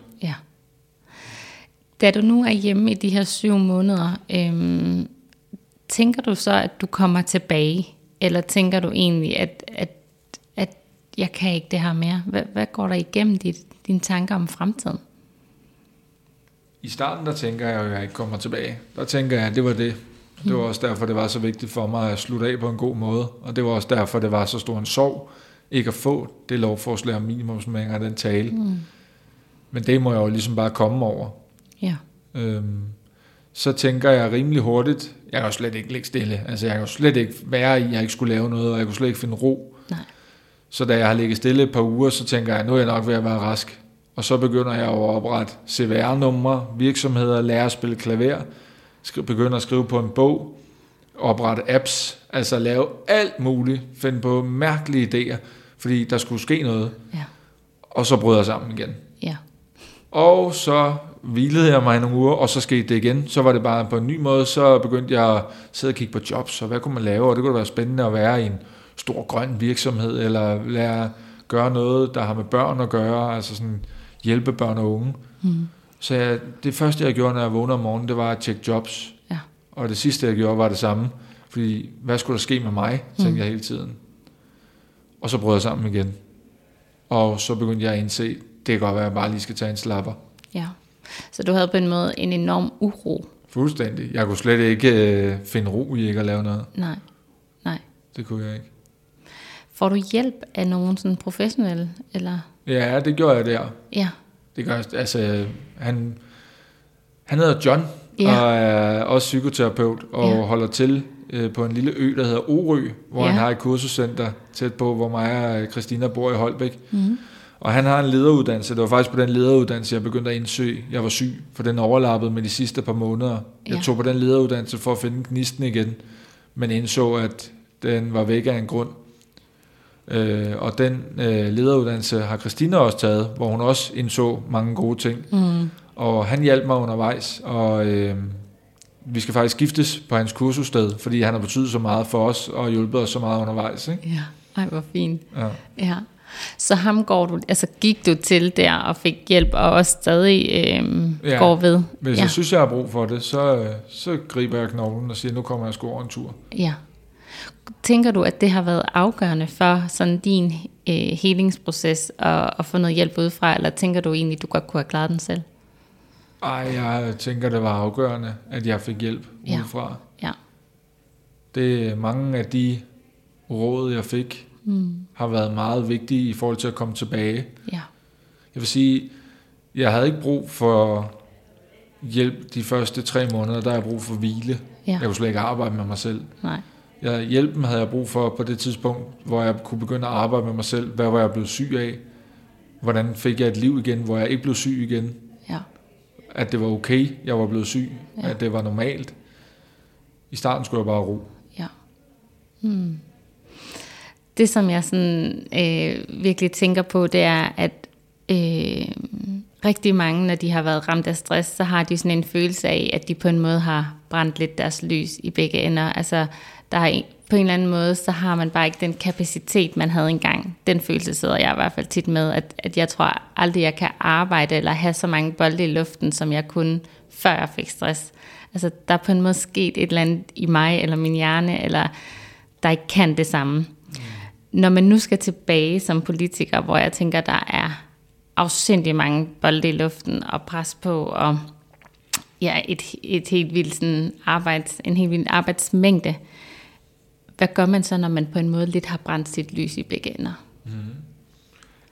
Da du nu er hjemme i de her syv måneder, øhm, tænker du så, at du kommer tilbage? Eller tænker du egentlig, at, at, at jeg kan ikke det her mere? Hvad, hvad går der igennem dit, dine tanker om fremtiden? I starten, der tænker jeg jo, at jeg ikke kommer tilbage. Der tænker jeg, at det var det. Det var også derfor, det var så vigtigt for mig at slutte af på en god måde. Og det var også derfor, det var så stor en sorg, ikke at få det lovforslag om minimumsmængder den tale. Mm. Men det må jeg jo ligesom bare komme over. Ja. Øhm, så tænker jeg rimelig hurtigt, jeg kan jo slet ikke ligge stille. Altså jeg kan jo slet ikke være i, at jeg ikke skulle lave noget, og jeg kunne slet ikke finde ro. Nej. Så da jeg har ligget stille et par uger, så tænker jeg, nu er jeg nok ved at være rask. Og så begynder jeg at oprette CVR-numre, virksomheder, lære at spille klaver, begynder at skrive på en bog, oprette apps, altså lave alt muligt, finde på mærkelige idéer, fordi der skulle ske noget. Ja. Og så brød jeg sammen igen. Ja. Og så hvilede jeg mig i nogle uger, og så skete det igen. Så var det bare på en ny måde, så begyndte jeg at sidde og kigge på jobs, og hvad kunne man lave, og det kunne da være spændende at være i en stor grøn virksomhed, eller lære gøre noget, der har med børn at gøre, altså sådan hjælpe børn og unge. Mm. Så jeg, det første, jeg gjorde, når jeg vågnede om morgenen, det var at tjekke jobs. Ja. Og det sidste, jeg gjorde, var det samme. Fordi, hvad skulle der ske med mig, tænkte Mm. jeg hele tiden. Og så brød jeg sammen igen. Og så begyndte jeg at indse, det kan godt være, at jeg bare lige skal tage en slapper. Ja. Så du havde på en måde en enorm uro? Fuldstændig. Jeg kunne slet ikke øh, finde ro i ikke at lave noget. Nej. Nej. Det kunne jeg ikke. Får du hjælp af nogen sådan professionelle? Eller? Ja, det gjorde jeg der. Ja. Det gør jeg. Altså, han, han hedder John, Ja. og er også psykoterapeut, og Ja. holder til øh, på en lille ø, der hedder Orø, hvor Ja. han har et kursuscenter tæt på, hvor mig og Christina bor i Holbæk. Mm. Og han har en lederuddannelse. Det var faktisk på den lederuddannelse, jeg begyndte at indsøge. Jeg var syg, for den overlappede med de sidste par måneder. Jeg Ja. tog på den lederuddannelse for at finde gnisten igen, men indså, at den var væk af en grund. Øh, og den øh, lederuddannelse har Christina også taget, hvor hun også indså mange gode ting. Mm. Og han hjalp mig undervejs, og øh, vi skal faktisk giftes på hans kursussted, fordi han har betydet så meget for os og hjulpet os så meget undervejs. Ikke? Ja. Ej, hvor fint. Ja. Ja. Så ham går du, altså gik du til der og fik hjælp, og også stadig øhm, Ja. går ved? Hvis ja. jeg synes, jeg har brug for det, så, øh, så griber jeg knoglen og siger, nu kommer jeg sgu over en tur. Ja. Tænker du, at det har været afgørende for sådan din øh, helingsproces at, at få noget hjælp udefra, eller tænker du egentlig, du godt kunne have klaret den selv? Ej, jeg tænker, det var afgørende, at jeg fik hjælp Ja. udefra. Ja. Det er mange af de råd, jeg fik, Mm. har været meget vigtige i forhold til at komme tilbage. Ja. Jeg vil sige, jeg havde ikke brug for hjælp de første tre måneder, der har jeg brug for hvile. Ja. Jeg kunne slet ikke arbejde med mig selv. Nej. Jeg, hjælpen havde jeg brug for på det tidspunkt, hvor jeg kunne begynde at arbejde med mig selv. Hvad var jeg blevet syg af? Hvordan fik jeg et liv igen, hvor jeg ikke blev syg igen? Ja. At det var okay, jeg var blevet syg. Ja. At det var normalt. I starten skulle jeg bare ro. Ja. Hmm. Det, som jeg sådan, øh, virkelig tænker på, det er, at øh, rigtig mange, når de har været ramt af stress, så har de sådan en følelse af, at de på en måde har brændt lidt deres lys i begge ender. Altså, der er en, på en eller anden måde, så har man bare ikke den kapacitet, man havde engang. Den følelse sidder jeg i hvert fald tit med, at, at jeg tror aldrig, jeg kan arbejde eller have så mange bolde i luften, som jeg kunne, før jeg fik stress. Altså, der er på en måde sket et eller andet i mig eller min hjerne, eller der ikke kan det samme. Når man nu skal tilbage som politiker, hvor jeg tænker, der er afsindig mange bolde i luften og pres på, og ja, et, et helt vildt sådan arbejds, en helt vild arbejdsmængde. Hvad gør man så, når man på en måde lidt har brændt sit lys i begge ender? Mm.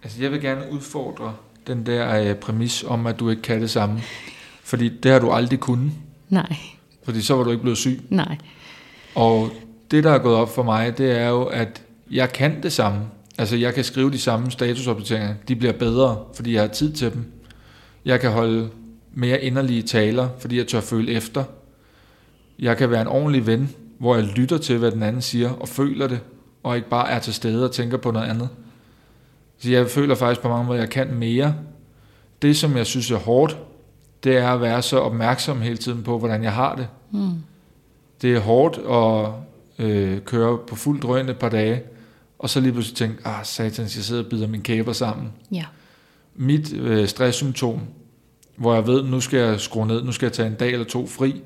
Altså, jeg vil gerne udfordre den der uh, præmis om, at du ikke kan det samme. Fordi det har du aldrig kunnet. Nej. Fordi så var du ikke blevet syg. Nej. Og det, der er gået op for mig, det er jo, at jeg kan det samme. Altså, jeg kan skrive de samme statusopdateringer. De bliver bedre, fordi jeg har tid til dem. Jeg kan holde mere inderlige taler, fordi jeg tør føle efter. Jeg kan være en ordentlig ven, hvor jeg lytter til, hvad den anden siger, og føler det, og ikke bare er til stede og tænker på noget andet. Så jeg føler faktisk på mange måder, at jeg kan mere. Det, som jeg synes er hårdt, det er at være så opmærksom hele tiden på, hvordan jeg har det. Mm. Det er hårdt at øh, køre på fuld drøn et par dage, og så lige pludselig tænke, ah satans, jeg sidder og bider mine kæber sammen. Ja. Mit øh, stresssymptom, hvor jeg ved, nu skal jeg skrue ned, nu skal jeg tage en dag eller to fri,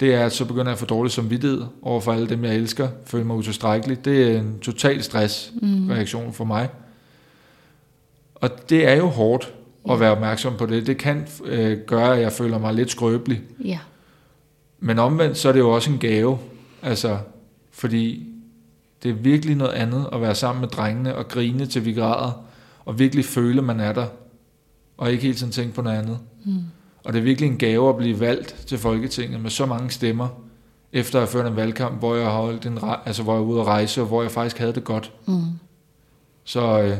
det er, at så begynder jeg at få dårlig samvittighed over for alle dem, jeg elsker, føle mig utilstrækkelig. Det er en total stressreaktion mm. for mig. Og det er jo hårdt at være opmærksom på det. Det kan øh, gøre, at jeg føler mig lidt skrøbelig. Ja. Men omvendt, så er det jo også en gave. Altså, fordi det er virkelig noget andet at være sammen med drengene og grine til vi græder, og virkelig føle, man er der, og ikke hele tiden tænke på noget andet. Mm. Og det er virkelig en gave at blive valgt til Folketinget med så mange stemmer, efter at have ført en valgkamp, hvor jeg, holdt en, altså, hvor jeg er ude at rejse, og hvor jeg faktisk havde det godt. Mm. Så øh,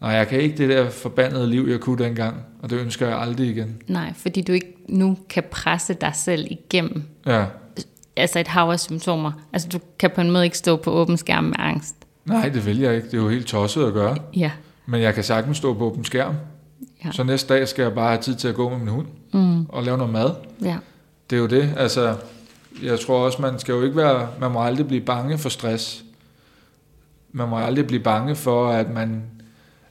nej, jeg kan ikke det der forbandede liv, jeg kunne dengang, og det ønsker jeg aldrig igen. Nej, fordi du ikke nu kan presse dig selv igennem. Ja. Altså et hav af symptomer. Altså du kan på en måde ikke stå på åben skærm med angst. Nej, det vil jeg ikke. Det er jo helt tosset at gøre. Ja. Men jeg kan sagtens stå på åben skærm. Ja. Så næste dag skal jeg bare have tid til at gå med min hund mm. og lave noget mad. Ja. Det er jo det. Altså, jeg tror også, man skal jo ikke være, man må aldrig blive bange for stress. Man må aldrig blive bange for, at man,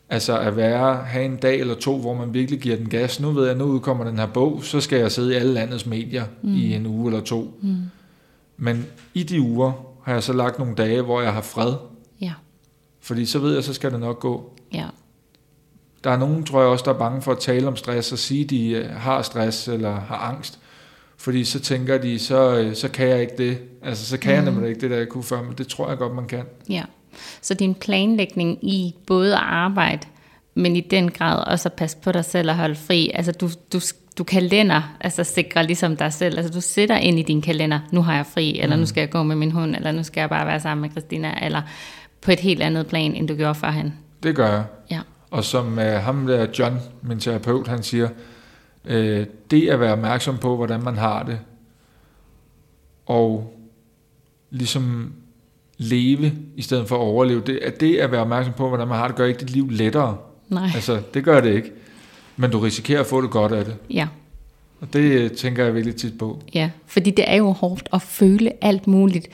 altså at være, have en dag eller to, hvor man virkelig giver den gas. Nu ved jeg, nu udkommer den her bog, så skal jeg sidde i alle landets medier mm. i en uge eller to. Mm. Men i de uger har jeg så lagt nogle dage, hvor jeg har fred. Ja. Fordi så ved jeg, så skal det nok gå. Ja. Der er nogen, tror jeg også, der er bange for at tale om stress og sige, at de øh, har stress eller har angst. Fordi så tænker de, så, øh, så kan jeg ikke det. Altså, så kan mm. jeg nemlig ikke det, der jeg kunne før, men det tror jeg godt, man kan. Ja, så din planlægning i både at arbejde, men i den grad også at passe på dig selv og holde fri. Altså, du, du, du kalender, altså sikrer ligesom dig selv. Altså, du sætter ind i din kalender, nu har jeg fri, eller mm. nu skal jeg gå med min hund, eller nu skal jeg bare være sammen med Christina, eller på et helt andet plan, end du gjorde førhen. Det gør jeg. Ja. Og som uh, ham der John, min terapeut, han siger, uh, det at være opmærksom på, hvordan man har det, og ligesom leve i stedet for at overleve, det, at det at være opmærksom på, hvordan man har det, gør ikke dit liv lettere. Nej. Altså, det gør det ikke. Men du risikerer at få det godt af det. Ja. Og det øh, tænker jeg virkelig tit på. Ja, fordi det er jo hårdt at føle alt muligt.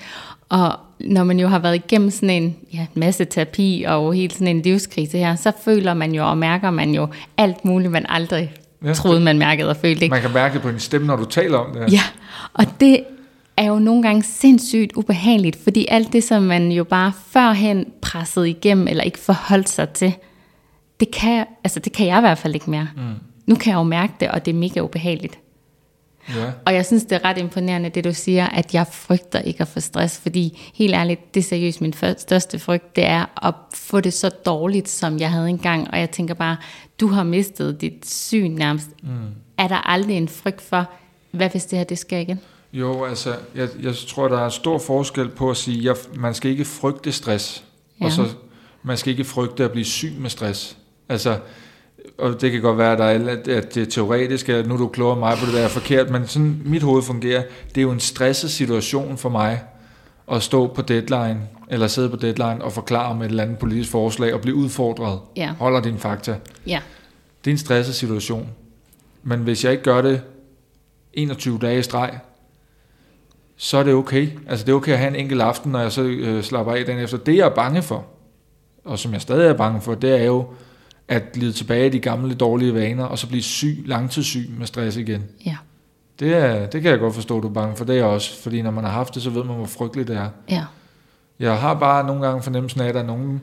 Og når man jo har været igennem sådan en ja, masse terapi og helt sådan en livskrise her, så føler man jo og mærker man jo alt muligt, man aldrig ja, troede, man mærkede og følte. Ikke? Man kan mærke det på en stemme, når du taler om det. Ja, og det er jo nogle gange sindssygt ubehageligt, fordi alt det, som man jo bare førhen pressede igennem, eller ikke forholdt sig til, det kan, altså det kan jeg i hvert fald ikke mere. Mm. Nu kan jeg jo mærke det, og det er mega ubehageligt. Ja. Og jeg synes, det er ret imponerende, det du siger, at jeg frygter ikke at få stress, fordi helt ærligt, det er seriøst min største frygt, det er at få det så dårligt, som jeg havde engang, og jeg tænker bare, du har mistet dit syn nærmest. Mm. Er der aldrig en frygt for, hvad hvis det her, det sker igen? Jo, altså, jeg, jeg tror, der er stor forskel på at sige, at man skal ikke frygte stress, ja. og så man skal ikke frygte at blive syg med stress. Altså, og det kan godt være, at, der er, at det er teoretisk, at nu er du klogere mig på det, der er forkert, men sådan mit hoved fungerer. Det er jo en stresset situation for mig, at stå på deadline, eller sidde på deadline og forklare om et eller andet politisk forslag, og blive udfordret. Ja. Holder din fakta. Ja. Det er en stresset situation. Men hvis jeg ikke gør det 21 dage i streg, så er det okay. Altså det er okay at have en enkelt aften, når jeg så øh, slapper af den efter. Det jeg er bange for, og som jeg stadig er bange for, det er jo at glide tilbage i de gamle dårlige vaner, og så blive syg, langtidssyg med stress igen. Ja. Det, er, det kan jeg godt forstå, du er bange for. Det er også, fordi når man har haft det, så ved man, hvor frygteligt det er. Ja. Jeg har bare nogle gange fornemmelsen af, at der er nogen,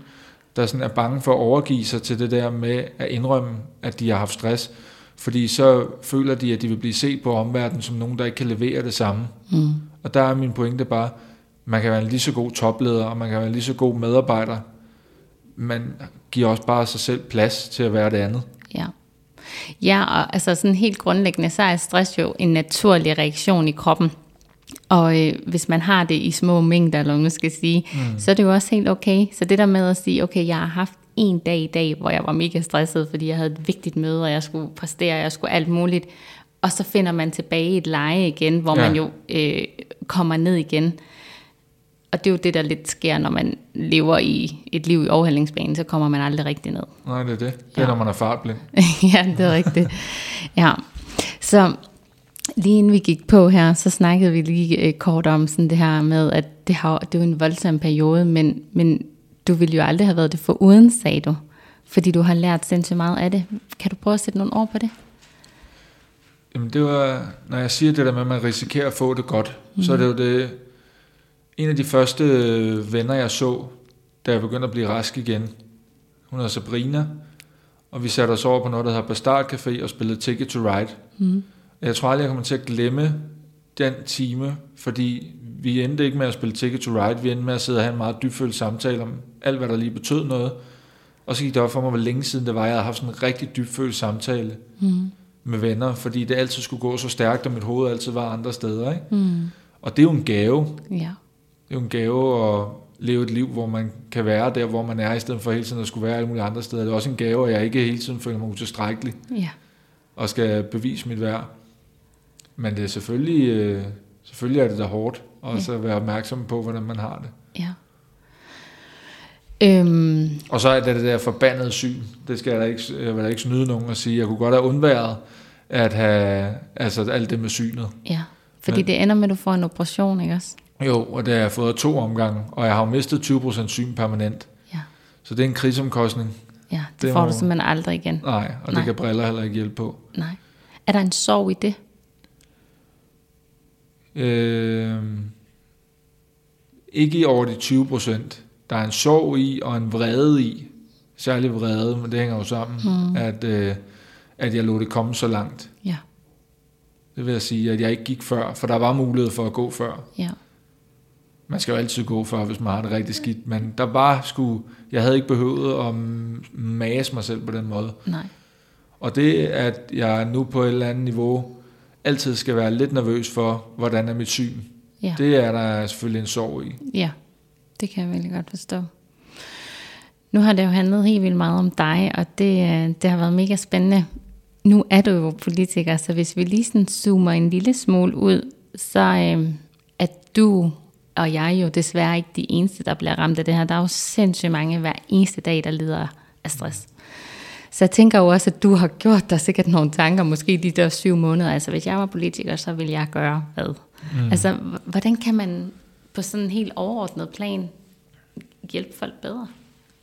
der sådan er bange for at overgive sig til det der med at indrømme, at de har haft stress. Fordi så føler de, at de vil blive set på omverdenen som nogen, der ikke kan levere det samme. Mm. Og der er min pointe bare, man kan være en lige så god topleder, og man kan være en lige så god medarbejder. Man giver også bare sig selv plads til at være det andet. Ja. Ja, og altså sådan helt grundlæggende, så er stress jo en naturlig reaktion i kroppen. Og øh, hvis man har det i små mængder, eller man skal sige, mm. så er det jo også helt okay. Så det der med at sige, okay, jeg har haft en dag i dag, hvor jeg var mega stresset, fordi jeg havde et vigtigt møde, og jeg skulle præstere, jeg skulle alt muligt. Og så finder man tilbage i et leje igen, hvor ja. man jo øh, kommer ned igen. Og det er jo det, der lidt sker, når man lever i et liv i overhældingsbanen, så kommer man aldrig rigtig ned. Nej, det er det. Det er, Ja. når man er fartblind. ja, det er rigtigt. Ja. Så lige inden vi gik på her, så snakkede vi lige øh, kort om sådan det her med, at det, har, det er jo en voldsom periode, men, men du ville jo aldrig have været det for uden, sagde du. Fordi du har lært sindssygt meget af det. Kan du prøve at sætte nogle ord på det? Jamen det var, når jeg siger det der med, at man risikerer at få det godt, mm. så er det jo det, en af de første øh, venner, jeg så, da jeg begyndte at blive rask igen, hun hedder Sabrina, og vi satte os over på noget, der hedder Bastard Café og spillede Ticket to Ride. Mm. Jeg tror aldrig, jeg kommer til at glemme den time, fordi vi endte ikke med at spille Ticket to Ride, vi endte med at sidde og have en meget dybfølt samtale om alt, hvad der lige betød noget. Og så gik det op for mig, hvor længe siden det var, jeg havde haft sådan en rigtig dybfølt samtale Mm. med venner, fordi det altid skulle gå så stærkt, og mit hoved altid var andre steder. Ikke? Mm. Og det er jo en gave. Ja. Det er jo en gave at leve et liv, hvor man kan være der, hvor man er, i stedet for hele tiden at skulle være alle mulige andre steder. Det er også en gave, at jeg ikke hele tiden føler mig utilstrækkelig Ja. og skal bevise mit værd. Men det er selvfølgelig, øh, selvfølgelig er det da hårdt, og så være opmærksom på, hvordan man har det. Ja. Øhm, Og så er det det der forbandede syn. Det skal jeg da ikke, jeg vil da ikke snyde nogen at sige. Jeg kunne godt have undværet at have altså alt det med synet. ja. Fordi Men- det ender med, at du får en operation, ikke også? Jo, og det har jeg fået to omgange, og jeg har jo mistet 20% syn permanent. Ja. Så det er en krigsomkostning. Ja, det, Det får må- du simpelthen aldrig igen. Nej, og det Nej. kan briller heller ikke hjælpe på. Nej. Er der en sorg i det? Øh, ikke i over de 20%. Der er en sorg i, og en vrede i. Særlig vrede, men det hænger jo sammen, mm. at, øh, at jeg lod det komme så langt. Ja. Det vil jeg sige, at jeg ikke gik før, for der var mulighed for at gå før. Ja. Man skal jo altid gå før, hvis man har det rigtig skidt, men der var sgu, jeg havde ikke behøvet at mase mig selv på den måde. Nej. Og det, at jeg nu på et eller andet niveau altid skal være lidt nervøs for, hvordan er mit syn, Ja. det er der selvfølgelig en sorg i. Ja, det kan jeg virkelig godt forstå. Nu har det jo handlet helt vildt meget om dig, og det, øh, det har været mega spændende. Nu er du jo politiker, så hvis vi lige sådan zoomer en lille smule ud, så øh, er du og jeg jo desværre ikke de eneste, der bliver ramt af det her. Der er jo sindssygt mange hver eneste dag, der lider af stress. Så jeg tænker jo også, at du har gjort dig sikkert nogle tanker, måske de der syv måneder. Altså hvis jeg var politiker, så ville jeg gøre hvad? Mm. Altså hvordan kan man på sådan en helt overordnet plan hjælpe folk bedre?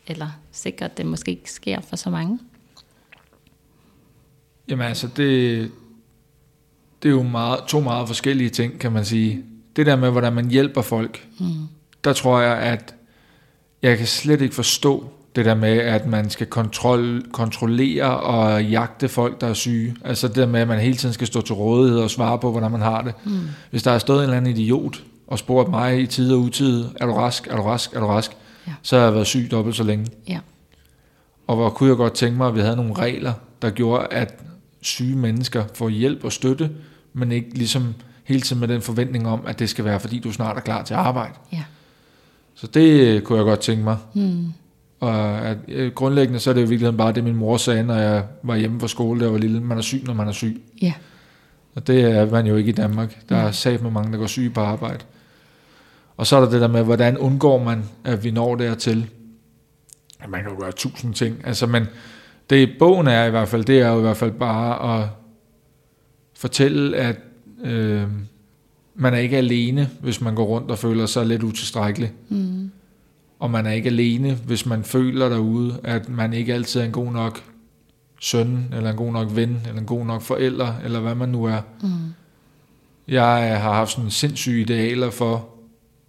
Eller sikre, at det måske ikke sker for så mange? Jamen altså, det, det er jo meget, to meget forskellige ting, kan man sige. Det der med, hvordan man hjælper folk, mm. der tror jeg, at jeg kan slet ikke forstå det der med, at man skal kontrol, kontrollere og jagte folk, der er syge. Altså det der med, at man hele tiden skal stå til rådighed og svare på, hvordan man har det. Mm. Hvis der er stået en eller anden idiot og spurgt mig i tid og utid, er du rask, er du rask, er du rask, Ja. så har jeg været syg dobbelt så længe. Ja. Og hvor kunne jeg godt tænke mig, at vi havde nogle regler, der gjorde, at syge mennesker får hjælp og støtte, men ikke ligesom hele tiden med den forventning om, at det skal være, fordi du snart er klar til arbejde. Ja. Så det kunne jeg godt tænke mig. Hmm. Og at, øh, grundlæggende så er det jo i virkeligheden bare det, min mor sagde, når jeg var hjemme fra skole, da jeg var lille. Man er syg, når man er syg. Ja. Og det er man jo ikke i Danmark. Der er sat med mange, der går syge på arbejde. Og så er der det der med, hvordan undgår man, at vi når dertil. Ja, Man kan jo gøre tusind ting. Altså, men det bogen er i hvert fald, det er jo i hvert fald bare at fortælle, at øh, man er ikke alene, hvis man går rundt og føler sig lidt utilstrækkelig. Mm. Og man er ikke alene, hvis man føler derude, at man ikke altid er en god nok søn, eller en god nok ven, eller en god nok forælder, eller hvad man nu er. Mm. Jeg har haft sådan sindssyge idealer for,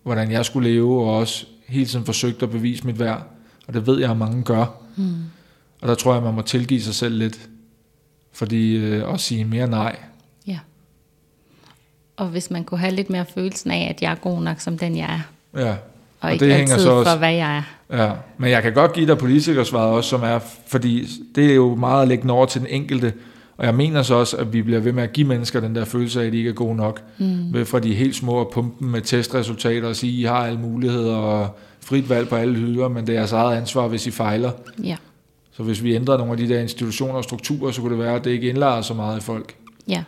hvordan jeg skulle leve, og også hele tiden forsøgt at bevise mit værd. Og det ved jeg, at mange gør. Mm. Og der tror jeg, man må tilgive sig selv lidt. Fordi øh, at sige mere nej. Og hvis man kunne have lidt mere følelsen af, at jeg er god nok som den, jeg er. Ja. Og, Og ikke det hænger altid så også- for, hvad jeg er. Ja, men jeg kan godt give dig politikersvaret også, som er, fordi det er jo meget at lægge over til den enkelte, og jeg mener så også, at vi bliver ved med at give mennesker den der følelse af, at de ikke er gode nok, Mm. ved fra de helt små at pumpe dem med testresultater og sige, I har alle muligheder og frit valg på alle hylder, men det er jeres eget ansvar, hvis I fejler. Ja. Så hvis vi ændrer nogle af de der institutioner og strukturer, så kunne det være, at det ikke indlader så meget i folk. Ja.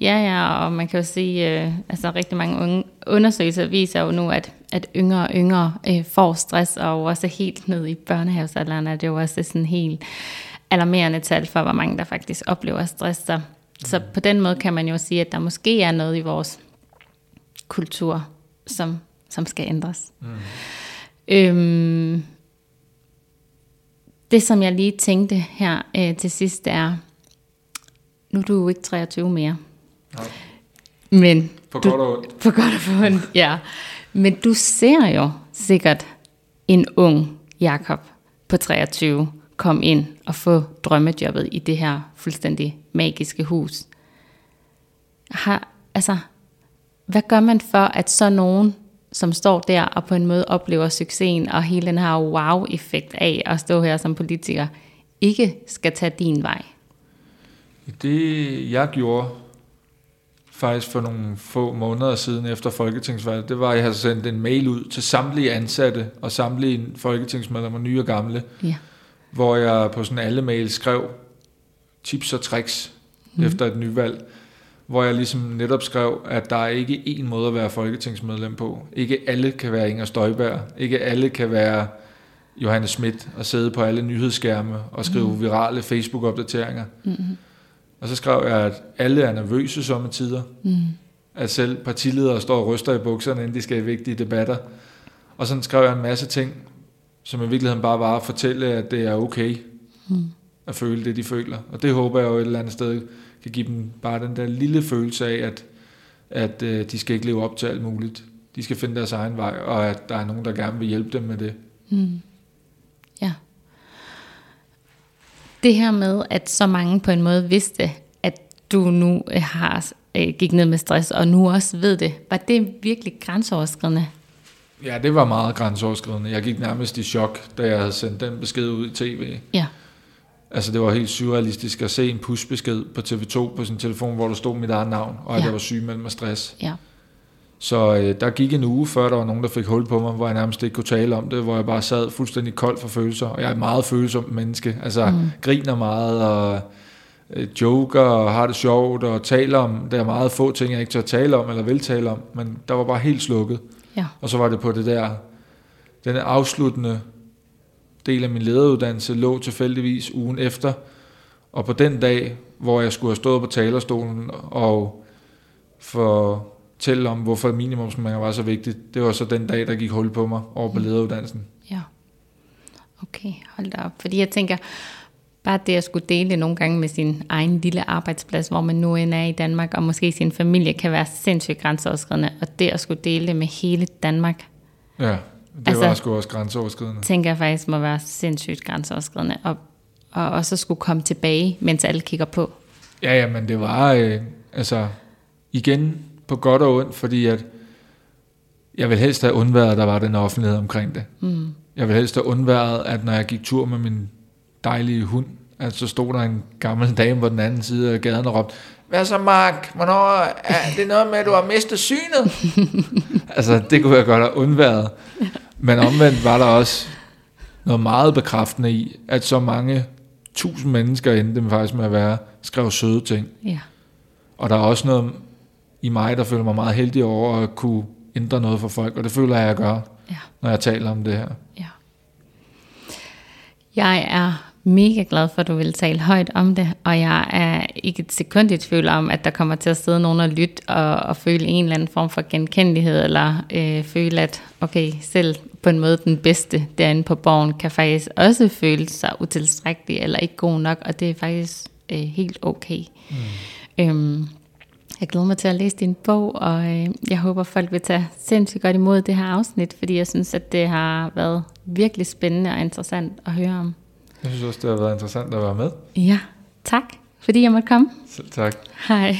Ja, ja, og man kan jo sige, øh, altså rigtig mange unge undersøgelser viser jo nu, at, at yngre og yngre øh, får stress, og også helt ned i børnehavsalderen er det jo også sådan helt alarmerende tal for, hvor mange der faktisk oplever stress. Så, så på den måde kan man jo sige, at der måske er noget i vores kultur, som, som skal ændres. Mm. Øhm, det, som jeg lige tænkte her øh, til sidst, er, nu er du jo ikke 23 mere, Nej. men For Du- godt og ondt. på godt og på ondt, ja. Men du ser jo sikkert en ung Jakob på 23 komme ind og få drømmejobbet i det her fuldstændig magiske hus. Har, altså, hvad gør man for, at så nogen, som står der og på en måde oplever succesen og hele den her wow-effekt af at stå her som politiker, ikke skal tage din vej? Det jeg gjorde faktisk for nogle få måneder siden efter folketingsvalget, det var, at jeg havde sendt en mail ud til samtlige ansatte og samtlige folketingsmedlemmer, nye og gamle, Ja. hvor jeg på sådan alle mails skrev tips og tricks mm. efter et nyvalg, hvor jeg ligesom netop skrev, at der er ikke én måde at være folketingsmedlem på. Ikke alle kan være Inger Støjberg. Ikke alle kan være Johannes Schmidt og sidde på alle nyhedsskærme og skrive mm. virale Facebook-opdateringer. Mm-hmm. Og så skrev jeg, at alle er nervøse sommetider. Mm. At selv partiledere står og ryster i bukserne, inden de skal i vigtige debatter. Og sådan skrev jeg en masse ting, som i virkeligheden bare var at fortælle, at det er okay Mm. at føle det, de føler. Og det håber jeg jo et eller andet sted kan give dem bare den der lille følelse af, at, at øh, de skal ikke leve op til alt muligt. De skal finde deres egen vej, og at der er nogen, der gerne vil hjælpe dem med det. Mm. Ja. Det her med, at så mange på en måde vidste, at du nu øh, har øh, gik ned med stress, og nu også ved det, var det virkelig grænseoverskridende? Ja, det var meget grænseoverskridende. Jeg gik nærmest i chok, da jeg havde sendt den besked ud i tv. Ja. Altså, det var helt surrealistisk at se en pushbesked på TV2 på sin telefon, hvor der stod mit eget navn, og at Ja. jeg var syg med stress. Ja. Så øh, der gik en uge, før der var nogen, der fik hul på mig, hvor jeg nærmest ikke kunne tale om det, hvor jeg bare sad fuldstændig kold for følelser. Og jeg er et meget følsomt menneske. Altså, Mm. griner meget og øh, joker og har det sjovt og taler om, der er meget få ting, jeg ikke tør tale om eller vil tale om, men der var bare helt slukket. Ja. Og så var det på det der, den afsluttende del af min lederuddannelse lå tilfældigvis ugen efter, og på den dag, hvor jeg skulle have stået på talerstolen og fortælle om, hvorfor minimumsnormeringer var så vigtigt, det var så den dag, der gik hul på mig over på Mm. lederuddannelsen. Ja. Okay, hold da op. Fordi jeg tænker, bare det at skulle dele nogle gange med sin egen lille arbejdsplads, hvor man nu end er i Danmark, og måske sin familie, kan være sindssygt grænseoverskridende. Og det at skulle dele det med hele Danmark, Ja, det Altså- var sgu også grænseoverskridende. tænker jeg faktisk må være sindssygt grænseoverskridende. Og, og også skulle komme tilbage, mens alle kigger på. Ja, ja, men det var øh, altså igen på godt og ondt, fordi at jeg vil helst have undværet, at der var den offentlighed omkring det. Mm. Jeg vil helst have undværet, at når jeg gik tur med min dejlige hund, at så stod der en gammel dame på den anden side af gaden og råbte, hvad så Mark, hvornår er det noget med, at du har mistet synet? altså, det kunne jeg godt have undværet. Men omvendt var der også noget meget bekræftende i, at så mange tusind mennesker endte med faktisk med at være, skrev søde ting. Ja. Og der er også noget i mig, der føler mig meget heldig over at kunne ændre noget for folk, og det føler jeg, at jeg gør, Ja. når jeg taler om det her. Ja. Jeg er mega glad for, at du vil tale højt om det, og jeg er ikke et sekund i tvivl om, at der kommer til at sidde nogen og lytte og, og føle en eller anden form for genkendelighed, eller øh, føle, at okay, selv på en måde den bedste derinde på borgen, kan faktisk også føle sig utilstrækkelig eller ikke god nok, og det er faktisk øh, helt okay. Mm. Øhm, jeg glæder mig til at læse din bog, og øh, jeg håber, folk vil tage sindssygt godt imod det her afsnit, fordi jeg synes, at det har været virkelig spændende og interessant at høre om. Jeg synes også, det har været interessant at være med. Ja, tak, fordi jeg måtte komme. Selv tak. Hej.